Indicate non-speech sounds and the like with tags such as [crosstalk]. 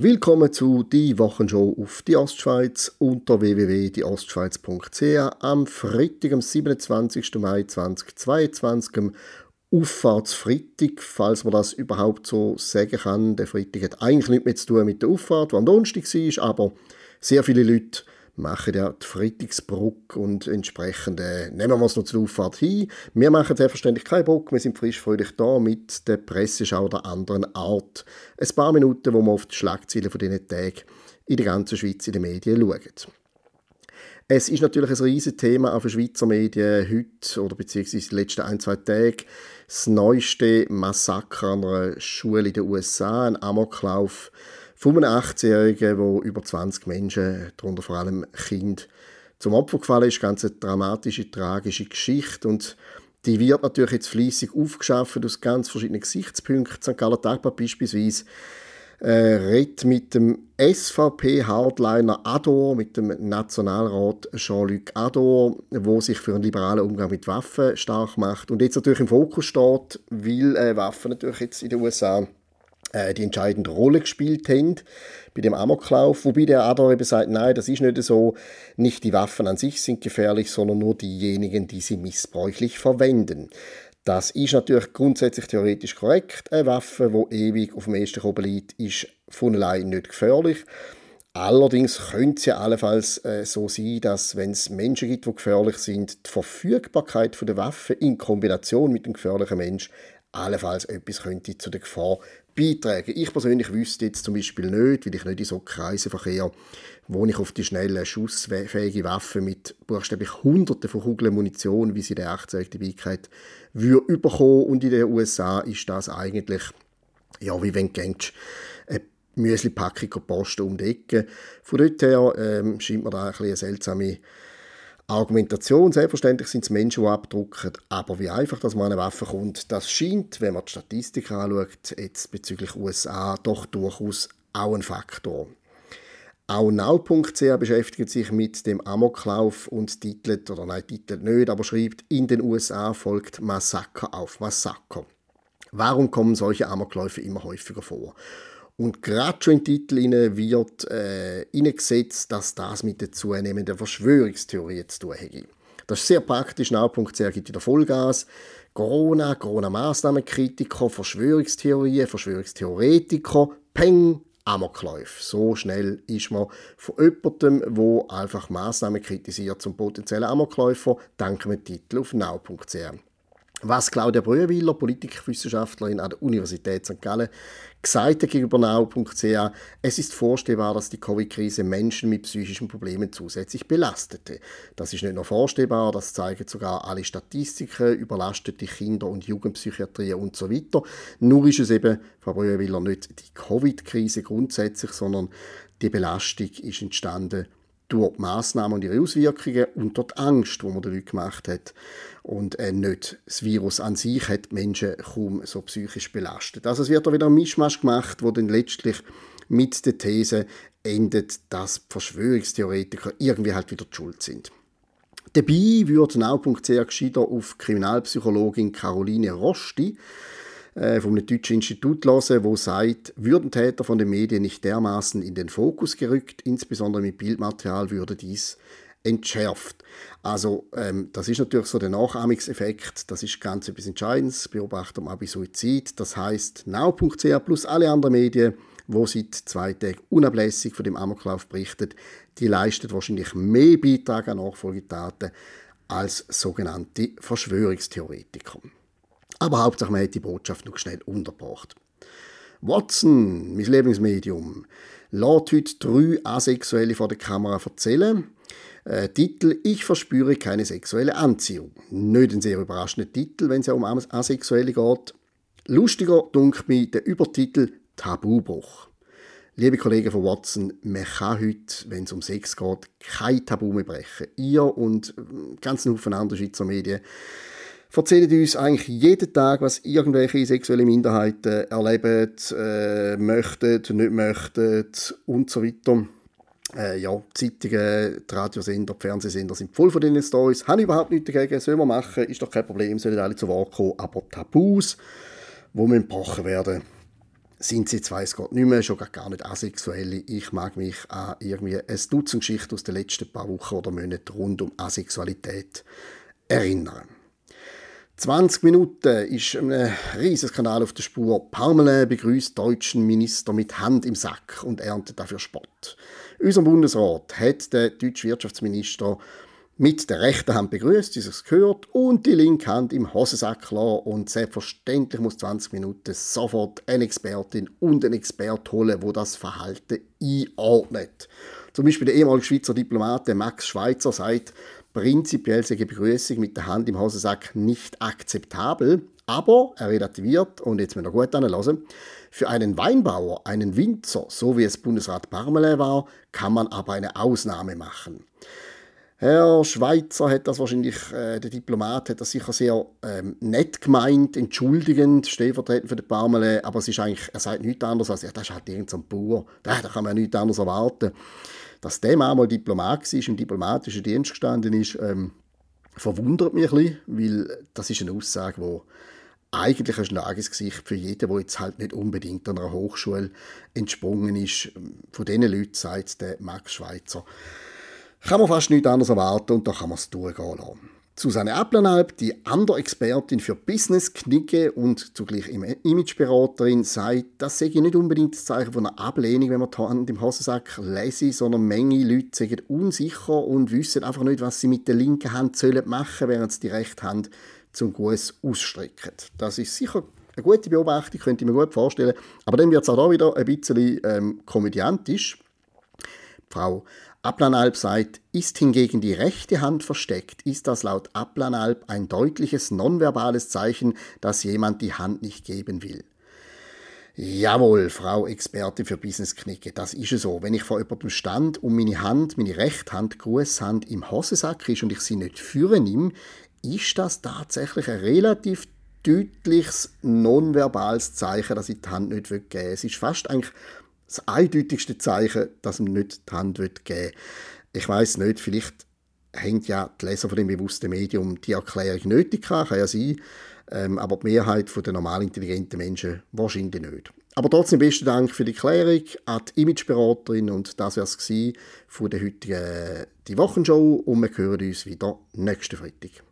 Willkommen zu die Wochenshow auf die Ostschweiz unter www.dieostschweiz.ch am Freitag, am 27. Mai 2022, am Auffahrtsfreitag, falls man das überhaupt so sagen kann. Der Freitag hat eigentlich nichts mehr zu tun mit der Auffahrt, die am Donnerstag war, aber sehr viele Leute machen ja die Freitagsbrücke und entsprechend äh, nehmen wir es noch zur Auffahrt hin. Wir machen selbstverständlich keine Brücke, wir sind frisch fröhlich da mit der Presseschau der anderen Art. Ein paar Minuten, wo wir auf die Schlagzeilen von diesen Tagen in der ganzen Schweiz in den Medien schauen. Es ist natürlich ein riesiges Thema auf den Schweizer Medien heute oder beziehungsweise die letzten ein, zwei Tage. Das neueste Massaker an einer Schule in den USA, ein Amoklauf von einem 18-Jährigen, wo über 20 Menschen, darunter vor allem Kinder, zum Opfer gefallen ist. Ganz eine dramatische, tragische Geschichte und die wird natürlich jetzt fließig aufgeschafft aus ganz verschiedenen Gesichtspunkten. St. Galler Tagblatt beispielsweise äh, redet mit dem SVP-Hardliner Ador, mit dem Nationalrat Jean-Luc Ador, wo sich für einen liberalen Umgang mit Waffen stark macht und jetzt natürlich im Fokus steht, weil äh, Waffen natürlich jetzt in den USA die entscheidende Rolle gespielt haben bei dem Amoklauf, wobei der Ador eben sagt, nein, das ist nicht so, nicht die Waffen an sich sind gefährlich, sondern nur diejenigen, die sie missbräuchlich verwenden. Das ist natürlich grundsätzlich theoretisch korrekt. Eine Waffe, die ewig auf dem ersten oben liegt, ist von allein nicht gefährlich. Allerdings könnte es ja allenfalls äh, so sein, dass wenn es Menschen gibt, die gefährlich sind, die Verfügbarkeit der Waffe in Kombination mit dem gefährlichen Mensch allenfalls etwas könnte zu der Gefahr beitragen. Ich persönlich wüsste jetzt zum Beispiel nicht, weil ich nicht in so Kreisen verkehre, wo ich auf die schnelle, schussfähige Waffe mit buchstäblich Hunderten von Kugeln Munition, wie sie der 18 dabei hat, würde überkommen. Und in den USA ist das eigentlich, ja, wie wenn du eine Müsli-Packung Post um die Ecke. Von dort her ähm, scheint mir da ein eine seltsame Argumentation, selbstverständlich sind es Menschen, die abdrucken, aber wie einfach dass man an eine Waffe kommt, das scheint, wenn man die Statistik anschaut, jetzt bezüglich USA, doch durchaus auch ein Faktor. Auch Now.ch beschäftigt sich mit dem Amoklauf und titelt, oder nein, titelt nicht, aber schreibt, in den USA folgt Massaker auf Massaker. Warum kommen solche Amokläufe immer häufiger vor? Und gerade schon im Titel wird äh, dass das mit der zunehmenden Verschwörungstheorie zu tun hat. Das ist sehr praktisch. Now.ch gibt wieder Vollgas. Corona, Corona-Massnahmenkritiker, Verschwörungstheorien, Verschwörungstheoretiker, Peng, Amokläufe. So schnell ist man von jemandem, der einfach Massnahmen kritisiert zum potenziellen Amokläufer, dank dem Titel auf now.ch. Was Claudia Brühwiller, Politikwissenschaftlerin an der Universität St. Gallen, gesagt hat gegenüber now.ch, es ist vorstellbar, dass die Covid-Krise Menschen mit psychischen Problemen zusätzlich belastete. Das ist nicht nur vorstellbar, das zeigen sogar alle Statistiken, überlastete Kinder- und Jugendpsychiatrie und so weiter. Nur ist es eben, Frau Brühwiller, nicht die Covid-Krise grundsätzlich, sondern die Belastung ist entstanden durch die Massnahmen und ihre Auswirkungen und durch die Angst, die man den Leuten gemacht hat. Und äh, nicht das Virus an sich hat die Menschen kaum so psychisch belastet. Also es wird da wieder ein Mischmasch gemacht, wo dann letztlich mit der These endet, dass Verschwörungstheoretiker irgendwie halt wieder die Schuld sind. Dabei wird now.ch gescheiter auf Kriminalpsychologin Caroline Rosti äh, vom Deutschen Institut hören, wo sagt, würden Täter von den Medien nicht dermaßen in den Fokus gerückt, insbesondere mit Bildmaterial, würde dies entschärft. Also ähm, das ist natürlich so der Nachahmungseffekt, das ist ganz etwas Entscheidendes, beobachtet man auch bei Suizid. Das heißt now.ch plus alle anderen Medien, wo seit zwei Tagen unablässig von dem Amoklauf berichtet, die leistet wahrscheinlich mehr Beitrag an Nachfolgetaten als sogenannte Verschwörungstheoretiker. Aber Hauptsache man hat die Botschaft noch schnell untergebracht. Watson, mein Lieblingsmedium, lässt heute drei Asexuelle vor der Kamera erzählen. Äh, Titel Ich verspüre keine sexuelle Anziehung. Nicht ein sehr überraschender Titel, wenn es ja um Asexuelle geht. Lustiger dunkelt mir der Übertitel Tabubruch. Liebe Kollegen von Watson, man kann heute, wenn es um Sex geht, kein Tabu mehr brechen. Ihr und ganz Haufen andere Schweizer Medien erzählen uns eigentlich jeden Tag, was irgendwelche sexuelle Minderheiten erleben, äh, möchten, nicht möchten und so weiter. Äh, ja, Zeitungen, die Radiosender, die Fernsehsender sind voll von diesen Stories. Haben überhaupt nichts dagegen, sollen wir machen, ist doch kein Problem, sollen alle zu Wort kommen. Aber Tabus, wo müssen gebrochen werden. sind sie jetzt weiss Gott nicht mehr, schon gar nicht asexuelle. Ich mag mich an irgendwie ein Dutzend Geschichten aus den letzten paar Wochen oder Monaten rund um Asexualität erinnern. 20 Minuten ist ein riesiger Skandal auf der Spur. Parmelin begrüßt deutschen Minister mit Hand im Sack und erntet dafür Spott. Unser Bundesrat hat den deutschen Wirtschaftsminister mit der rechten Hand begrüßt, dieses gehört, und die linke Hand im Hosensack lassen. Und selbstverständlich muss 20 Minuten sofort eine Expertin und einen Expert holen, wo das Verhalten einordnet. Zum Beispiel der ehemalige Schweizer Diplomat Max Schweitzer sagt, prinzipiell sei Begrüßung mit der Hand im Hosensack nicht akzeptabel, aber er relativiert, und jetzt müssen wir gut anhören, für einen Weinbauer, einen Winzer, so wie es Bundesrat Parmelin war, kann man aber eine Ausnahme machen. Herr Schweizer hat das wahrscheinlich, äh, der Diplomat hat das sicher sehr ähm, nett gemeint, entschuldigend, stellvertretend für den Parmelin, aber es ist eigentlich, er sagt nichts anderes als, ja, das ist halt irgendein Bauer, da, [laughs] da kann man ja nichts anderes erwarten. Dass der Mann mal Diplomat war, im diplomatischen Dienst gestanden ist, ähm, verwundert mich ein bisschen, weil das ist eine Aussage, die eigentlich ein Schlagesgesicht für jeden, der jetzt halt nicht unbedingt an einer Hochschule entsprungen ist. Von diesen Leuten sagt der Max Schweizer kann man fast nichts anderes erwarten und da kann man es durchgehen lassen. Susanne Applenalp, die andere Expertin für Business-Knicke und zugleich Imageberaterin, sagt, das sei nicht unbedingt das Zeichen von einer Ablehnung, wenn man die Hand im Hosensack lese, sondern Menge Leute sind unsicher und wissen einfach nicht, was sie mit der linken Hand sollen machen während sie die rechte Hand zum Gruß ausstrecken. Das ist sicher eine gute Beobachtung, könnte ich mir gut vorstellen. Aber dann wird es auch da wieder ein bisschen ähm, komödiantisch. Frau Applanalp sagt, ist hingegen die rechte Hand versteckt, ist das laut Applanalp ein deutliches nonverbales Zeichen, dass jemand die Hand nicht geben will. Jawohl, Frau Expertin für Businessknicke, das ist es so. Wenn ich vor jemandem stand und meine Hand, meine rechte Hand, Grußhand im Hosensack ist und ich sie nicht führen nehme, ist das tatsächlich ein relativ deutliches nonverbales Zeichen, dass ich die Hand nicht geben will. Es ist fast eigentlich das eindeutigste Zeichen, dass ihm nicht die Hand geben will. Ich weiß nicht, vielleicht hängt ja die Leser von dem bewussten Medium die Erklärung nötig kann, kann ja sein, ähm, aber die Mehrheit der normal intelligenten Menschen wahrscheinlich nicht. Aber trotzdem besten Dank für die Klärung an die Imageberaterin und das war es von der heutigen die Wochenshow und wir hören uns wieder nächsten Freitag.